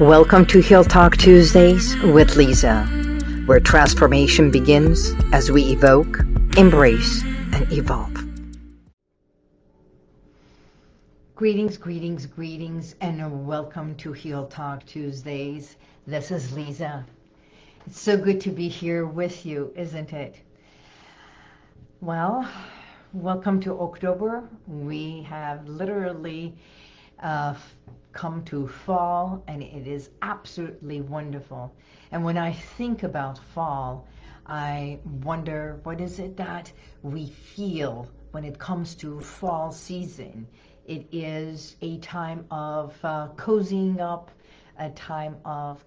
Welcome to Heal Talk Tuesdays with Lisa, where transformation begins as we evoke, embrace, and evolve. Greetings, greetings, greetings, and welcome to Heal Talk Tuesdays. This is Lisa. It's so good to be here with you, isn't it? Well, welcome to October. We have literally uh, come to fall and it is absolutely wonderful. And when I think about fall, I wonder what is it that we feel when it comes to fall season. It is a time of uh, cozying up, a time of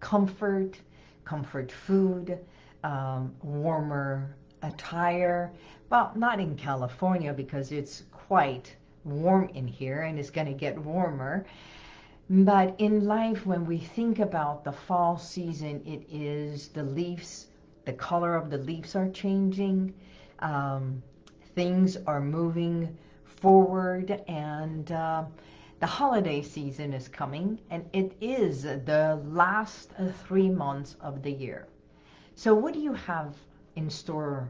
comfort, comfort food, um, warmer attire. Well, not in California because it's quite warm in here and it's going to get warmer. But in life, when we think about the fall season, it is the leaves, the color of the leaves are changing. Um, things are moving forward and uh, the holiday season is coming and it is the last three months of the year. So what do you have in store?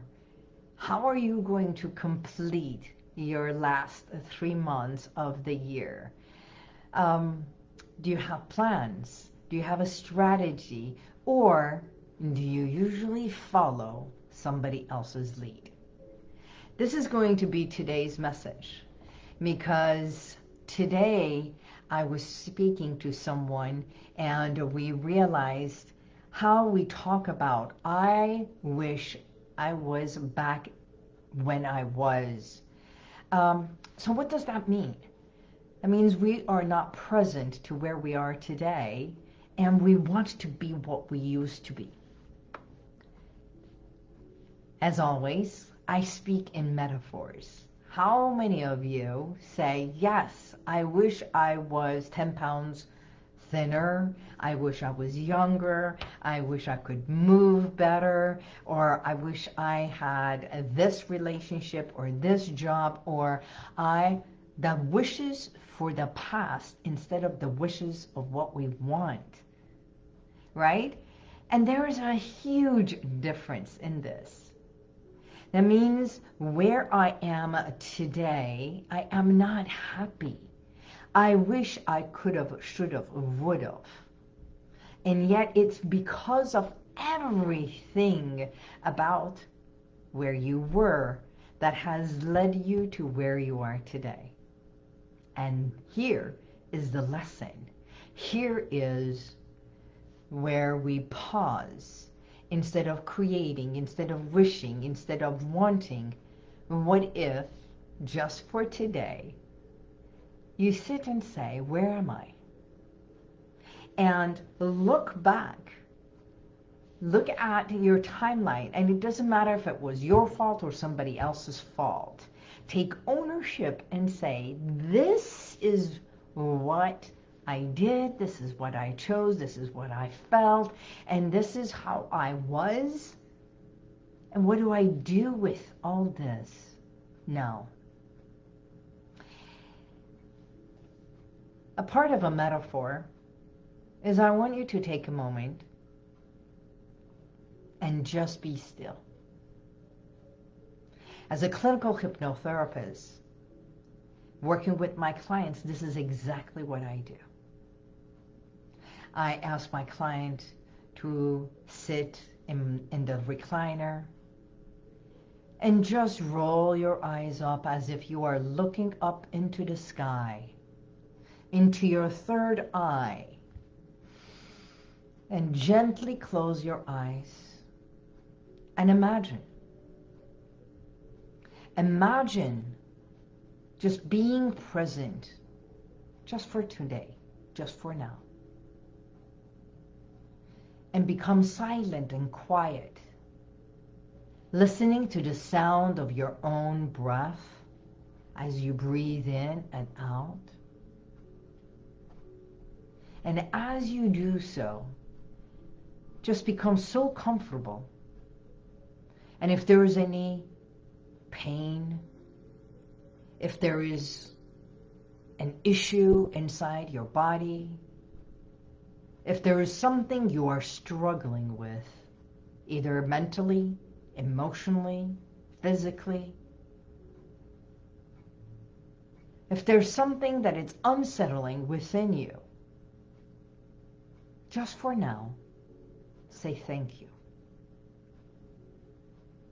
How are you going to complete your last three months of the year? Um, do you have plans? Do you have a strategy? Or do you usually follow somebody else's lead? This is going to be today's message because today I was speaking to someone and we realized how we talk about I wish I was back when I was um, so what does that mean? That means we are not present to where we are today, and we want to be what we used to be. As always, I speak in metaphors. How many of you say, yes, I wish I was 10 pounds thinner. I wish I was younger. I wish I could move better. Or I wish I had this relationship or this job. Or I, the wishes for the past instead of the wishes of what we want. Right? And there is a huge difference in this. That means where I am today, I am not happy. I wish I could have, should have, would have. And yet it's because of everything about where you were that has led you to where you are today. And here is the lesson. Here is where we pause instead of creating, instead of wishing, instead of wanting. What if, just for today, you sit and say, where am I? And look back. Look at your timeline. And it doesn't matter if it was your fault or somebody else's fault. Take ownership and say, this is what I did. This is what I chose. This is what I felt. And this is how I was. And what do I do with all this now? A part of a metaphor is I want you to take a moment and just be still. As a clinical hypnotherapist, working with my clients, this is exactly what I do. I ask my client to sit in, in the recliner and just roll your eyes up as if you are looking up into the sky into your third eye and gently close your eyes and imagine. Imagine just being present just for today, just for now. And become silent and quiet, listening to the sound of your own breath as you breathe in and out. And as you do so, just become so comfortable. And if there is any pain, if there is an issue inside your body, if there is something you are struggling with, either mentally, emotionally, physically, if there's something that is unsettling within you, just for now, say thank you.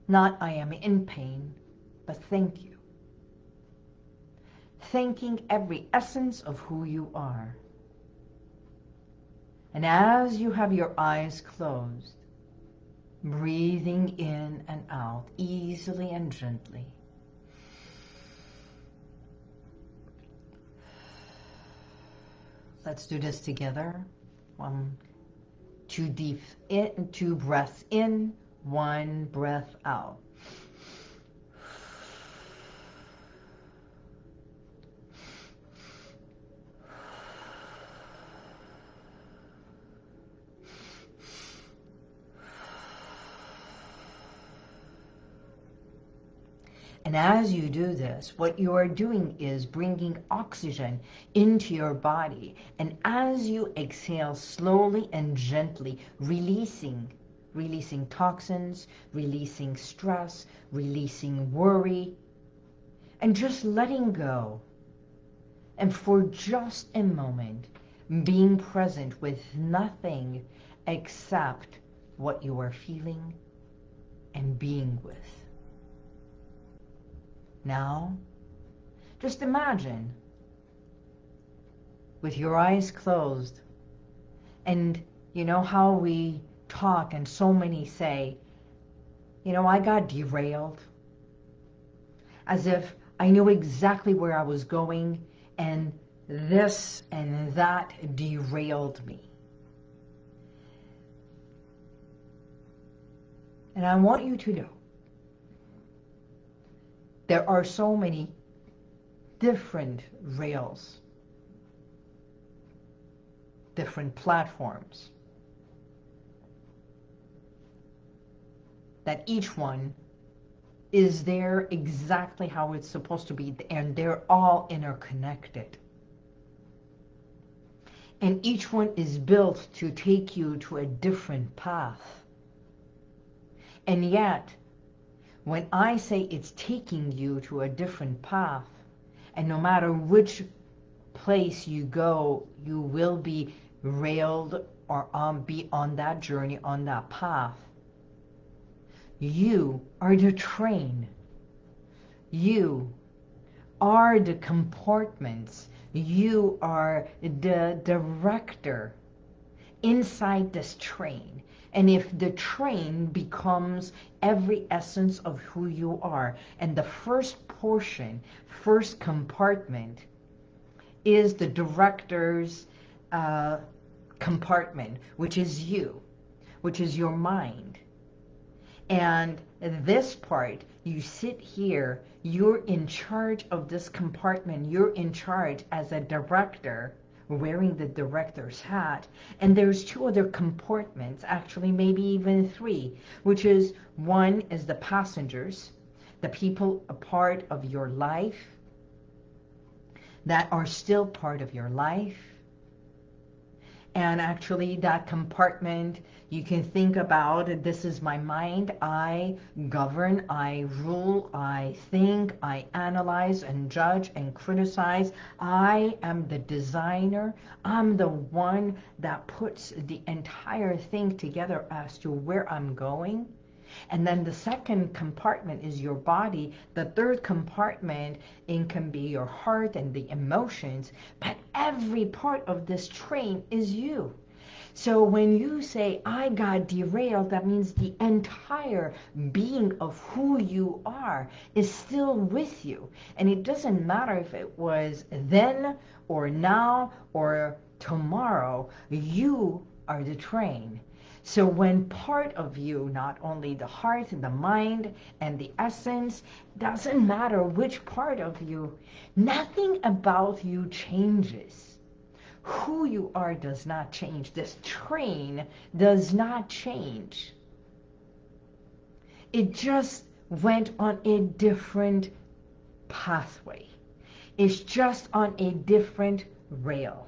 Not I am in pain, but thank you. Thanking every essence of who you are. And as you have your eyes closed, breathing in and out easily and gently, Let's do this together. One, two deep in, two breaths in, one breath out. And as you do this, what you are doing is bringing oxygen into your body. And as you exhale slowly and gently, releasing, releasing toxins, releasing stress, releasing worry, and just letting go. And for just a moment, being present with nothing except what you are feeling and being with. Now, just imagine with your eyes closed and you know how we talk and so many say, you know, I got derailed as if I knew exactly where I was going and this and that derailed me. And I want you to know there are so many different rails, different platforms, that each one is there exactly how it's supposed to be, and they're all interconnected. And each one is built to take you to a different path. And yet, when I say it's taking you to a different path, and no matter which place you go, you will be railed or be on that journey, on that path. You are the train. You are the compartments. You are the director inside this train. And if the train becomes every essence of who you are, and the first portion, first compartment, is the director's uh, compartment, which is you, which is your mind. And this part, you sit here, you're in charge of this compartment, you're in charge as a director wearing the director's hat. And there's two other compartments, actually maybe even three, which is one is the passengers, the people a part of your life that are still part of your life. And actually that compartment you can think about this is my mind. I govern, I rule, I think, I analyze and judge and criticize. I am the designer. I'm the one that puts the entire thing together as to where I'm going. And then the second compartment is your body. The third compartment in can be your heart and the emotions. But every part of this train is you. So when you say, I got derailed, that means the entire being of who you are is still with you. And it doesn't matter if it was then or now or tomorrow, you are the train. So when part of you, not only the heart, and the mind, and the essence, doesn't matter which part of you, nothing about you changes who you are does not change. This train does not change. It just went on a different pathway. It's just on a different rail.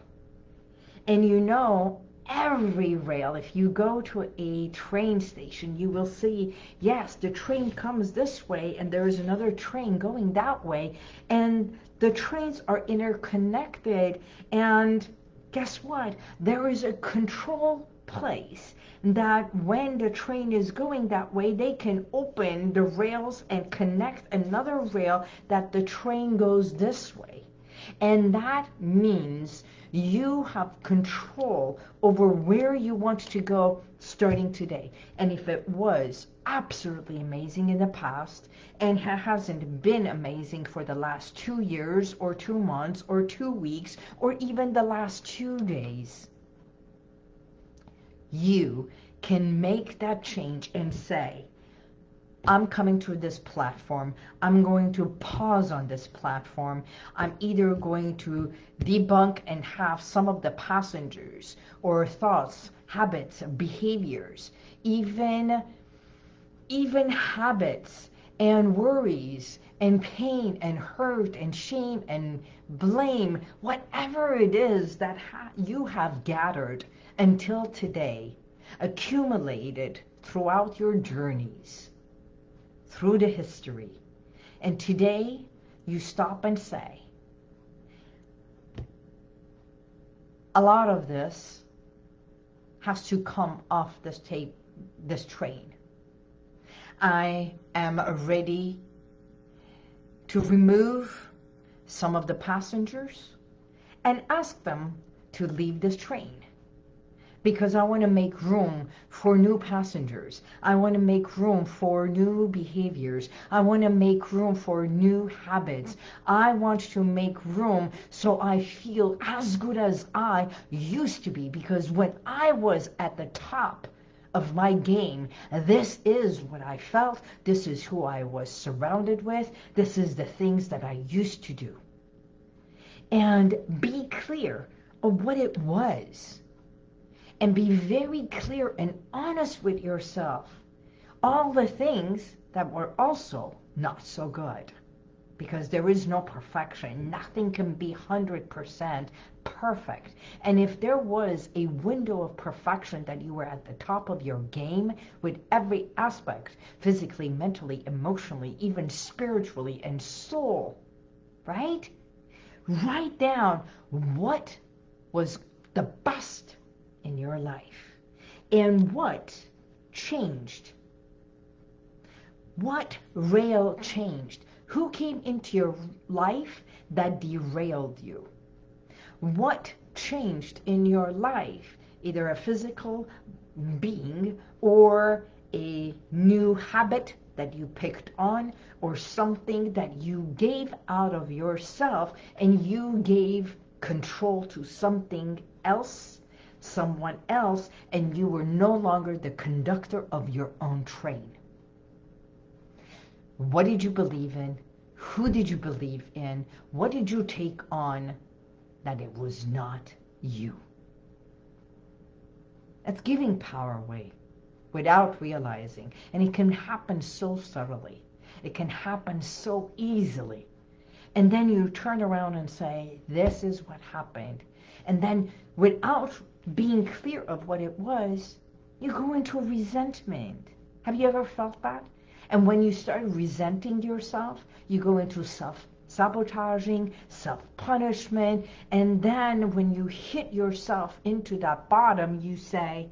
And you know, every rail, if you go to a train station, you will see, yes, the train comes this way and there is another train going that way. And the trains are interconnected. And guess what? There is a control place that when the train is going that way, they can open the rails and connect another rail that the train goes this way. And that means you have control over where you want to go starting today. And if it was absolutely amazing in the past and hasn't been amazing for the last two years or two months or two weeks or even the last two days, you can make that change and say, I'm coming to this platform. I'm going to pause on this platform. I'm either going to debunk and have some of the passengers or thoughts, habits, behaviors, even, even habits and worries and pain and hurt and shame and blame, whatever it is that ha you have gathered until today, accumulated throughout your journeys through the history. And today, you stop and say, a lot of this has to come off this tape, this train. I am ready to remove some of the passengers and ask them to leave this train because I want to make room for new passengers. I want to make room for new behaviors. I want to make room for new habits. I want to make room so I feel as good as I used to be because when I was at the top of my game, this is what I felt. This is who I was surrounded with. This is the things that I used to do. And be clear of what it was and be very clear and honest with yourself. All the things that were also not so good. Because there is no perfection. Nothing can be 100% perfect. And if there was a window of perfection that you were at the top of your game with every aspect, physically, mentally, emotionally, even spiritually and soul, right? Write down what was the best in your life and what changed. What rail changed? Who came into your life that derailed you? What changed in your life? Either a physical being or a new habit that you picked on or something that you gave out of yourself and you gave control to something else someone else and you were no longer the conductor of your own train. What did you believe in? Who did you believe in? What did you take on that it was not you? That's giving power away without realizing. And it can happen so subtly. It can happen so easily. And then you turn around and say, this is what happened. And then without being clear of what it was, you go into resentment. Have you ever felt that? And when you start resenting yourself, you go into self-sabotaging, self-punishment, and then when you hit yourself into that bottom, you say,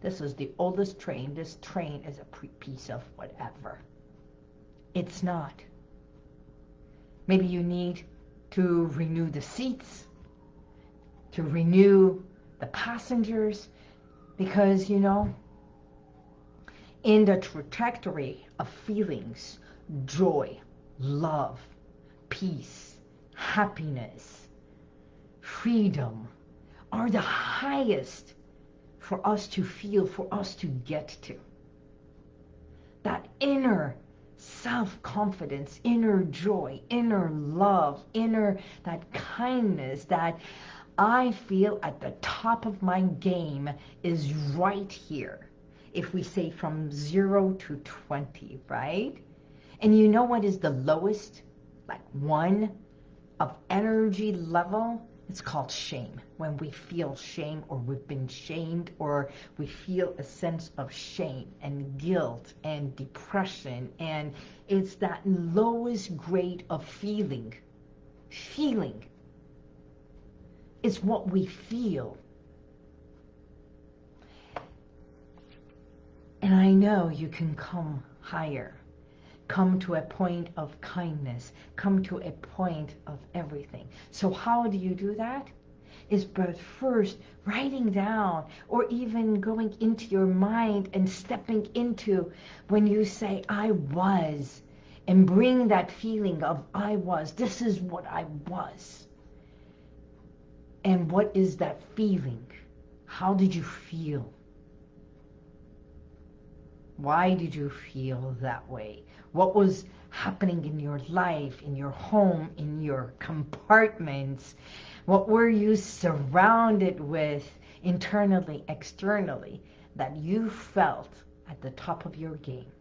this is the oldest train, this train is a piece of whatever. It's not. Maybe you need to renew the seats, to renew the passengers, because, you know, in the trajectory of feelings, joy, love, peace, happiness, freedom are the highest for us to feel, for us to get to. That inner self-confidence, inner joy, inner love, inner that kindness, that I feel at the top of my game is right here. If we say from zero to 20, right? And you know what is the lowest, like one of energy level It's called shame. When we feel shame or we've been shamed or we feel a sense of shame and guilt and depression and it's that lowest grade of feeling. Feeling. It's what we feel. And I know you can come higher come to a point of kindness, come to a point of everything. So how do you do that? Is but first writing down or even going into your mind and stepping into when you say, I was, and bring that feeling of I was. This is what I was. And what is that feeling? How did you feel? Why did you feel that way? what was happening in your life, in your home, in your compartments. What were you surrounded with internally, externally, that you felt at the top of your game?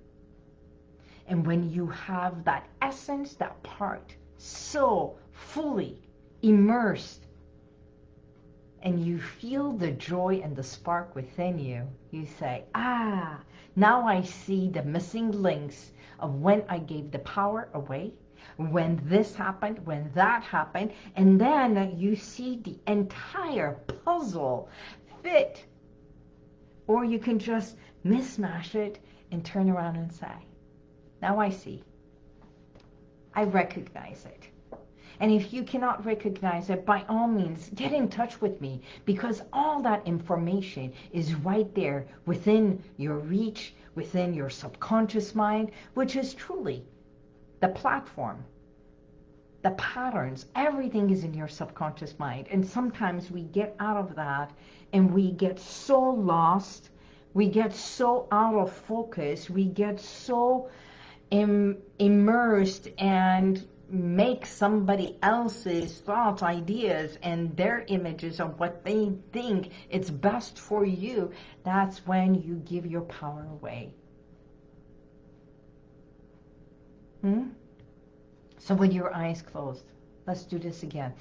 And when you have that essence, that part, so fully immersed, and you feel the joy and the spark within you, you say, ah, now I see the missing links of when I gave the power away, when this happened, when that happened, and then you see the entire puzzle fit. Or you can just mismatch it and turn around and say, now I see. I recognize it. And if you cannot recognize it, by all means, get in touch with me because all that information is right there within your reach, within your subconscious mind, which is truly the platform, the patterns, everything is in your subconscious mind. And sometimes we get out of that and we get so lost, we get so out of focus, we get so Im immersed and make somebody else's thoughts, ideas, and their images of what they think it's best for you, that's when you give your power away. Hmm? So with your eyes closed, let's do this again.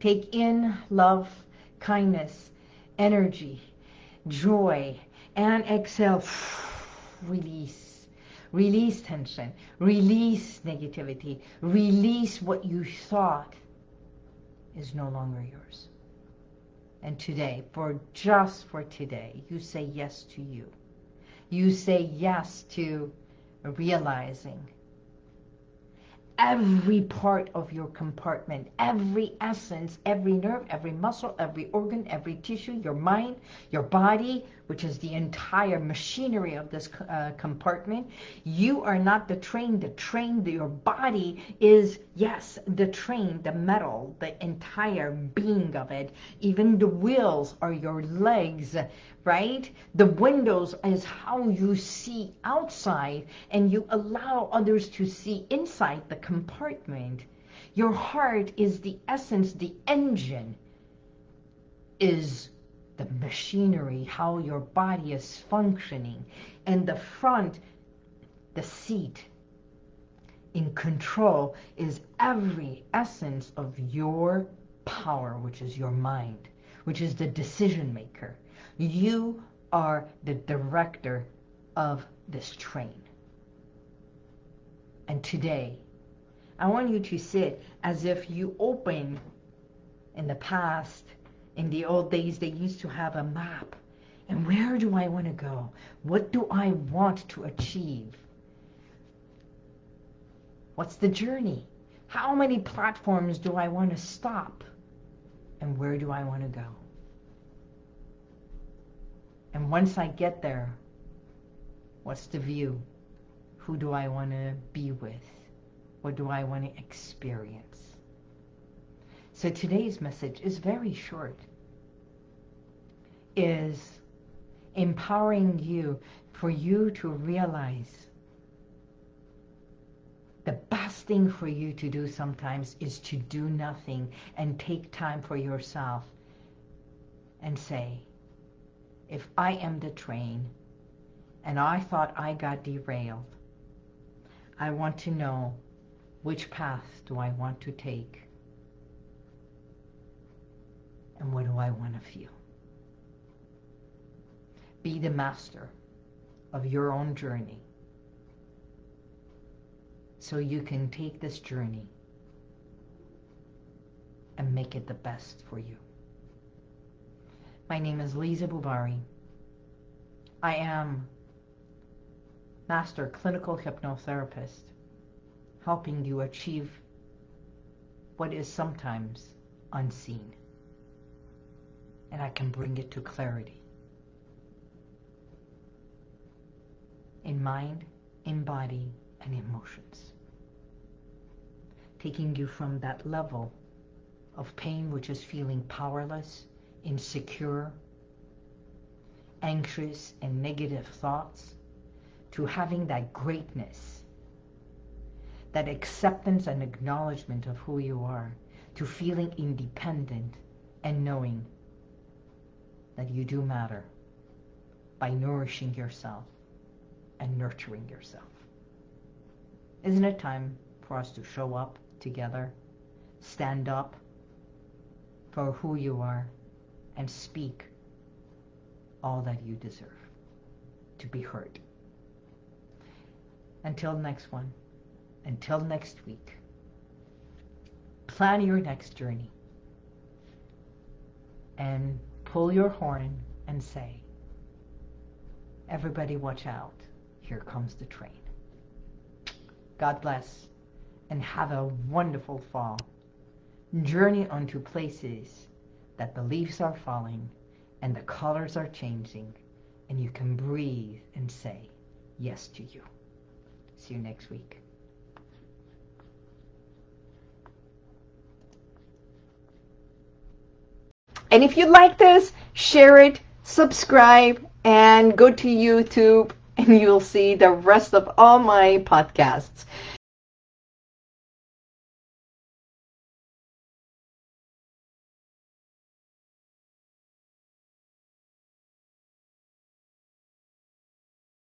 Take in love, kindness, energy, joy, and exhale, release. Release tension, release negativity, release what you thought is no longer yours. And today, for just for today, you say yes to you. You say yes to realizing every part of your compartment, every essence, every nerve, every muscle, every organ, every tissue, your mind, your body, which is the entire machinery of this uh, compartment. You are not the train. The train, your body is, yes, the train, the metal, the entire being of it. Even the wheels are your legs, right? The windows is how you see outside and you allow others to see inside the compartment. Your heart is the essence, the engine is the machinery, how your body is functioning, and the front, the seat, in control is every essence of your power, which is your mind, which is the decision maker. You are the director of this train. And today, I want you to sit as if you open in the past in the old days, they used to have a map. And where do I want to go? What do I want to achieve? What's the journey? How many platforms do I want to stop? And where do I want to go? And once I get there, what's the view? Who do I want to be with? What do I want to experience? So today's message is very short is empowering you for you to realize the best thing for you to do sometimes is to do nothing and take time for yourself and say, if I am the train and I thought I got derailed. I want to know which path do I want to take and what do I want to feel. Be the master of your own journey so you can take this journey and make it the best for you. My name is Lisa Bubari. I am Master Clinical Hypnotherapist, helping you achieve what is sometimes unseen. And I can bring it to clarity. In mind, in body, and emotions. Taking you from that level of pain, which is feeling powerless, insecure, anxious, and negative thoughts, to having that greatness, that acceptance and acknowledgement of who you are, to feeling independent and knowing that you do matter by nourishing yourself and nurturing yourself. Isn't it time for us to show up together, stand up for who you are, and speak all that you deserve to be heard? Until next one, until next week, plan your next journey and pull your horn and say, everybody watch out, here comes the train. God bless, and have a wonderful fall. Journey onto places that the leaves are falling and the colors are changing, and you can breathe and say yes to you. See you next week. And if you like this, share it, subscribe, and go to YouTube and you'll see the rest of all my podcasts.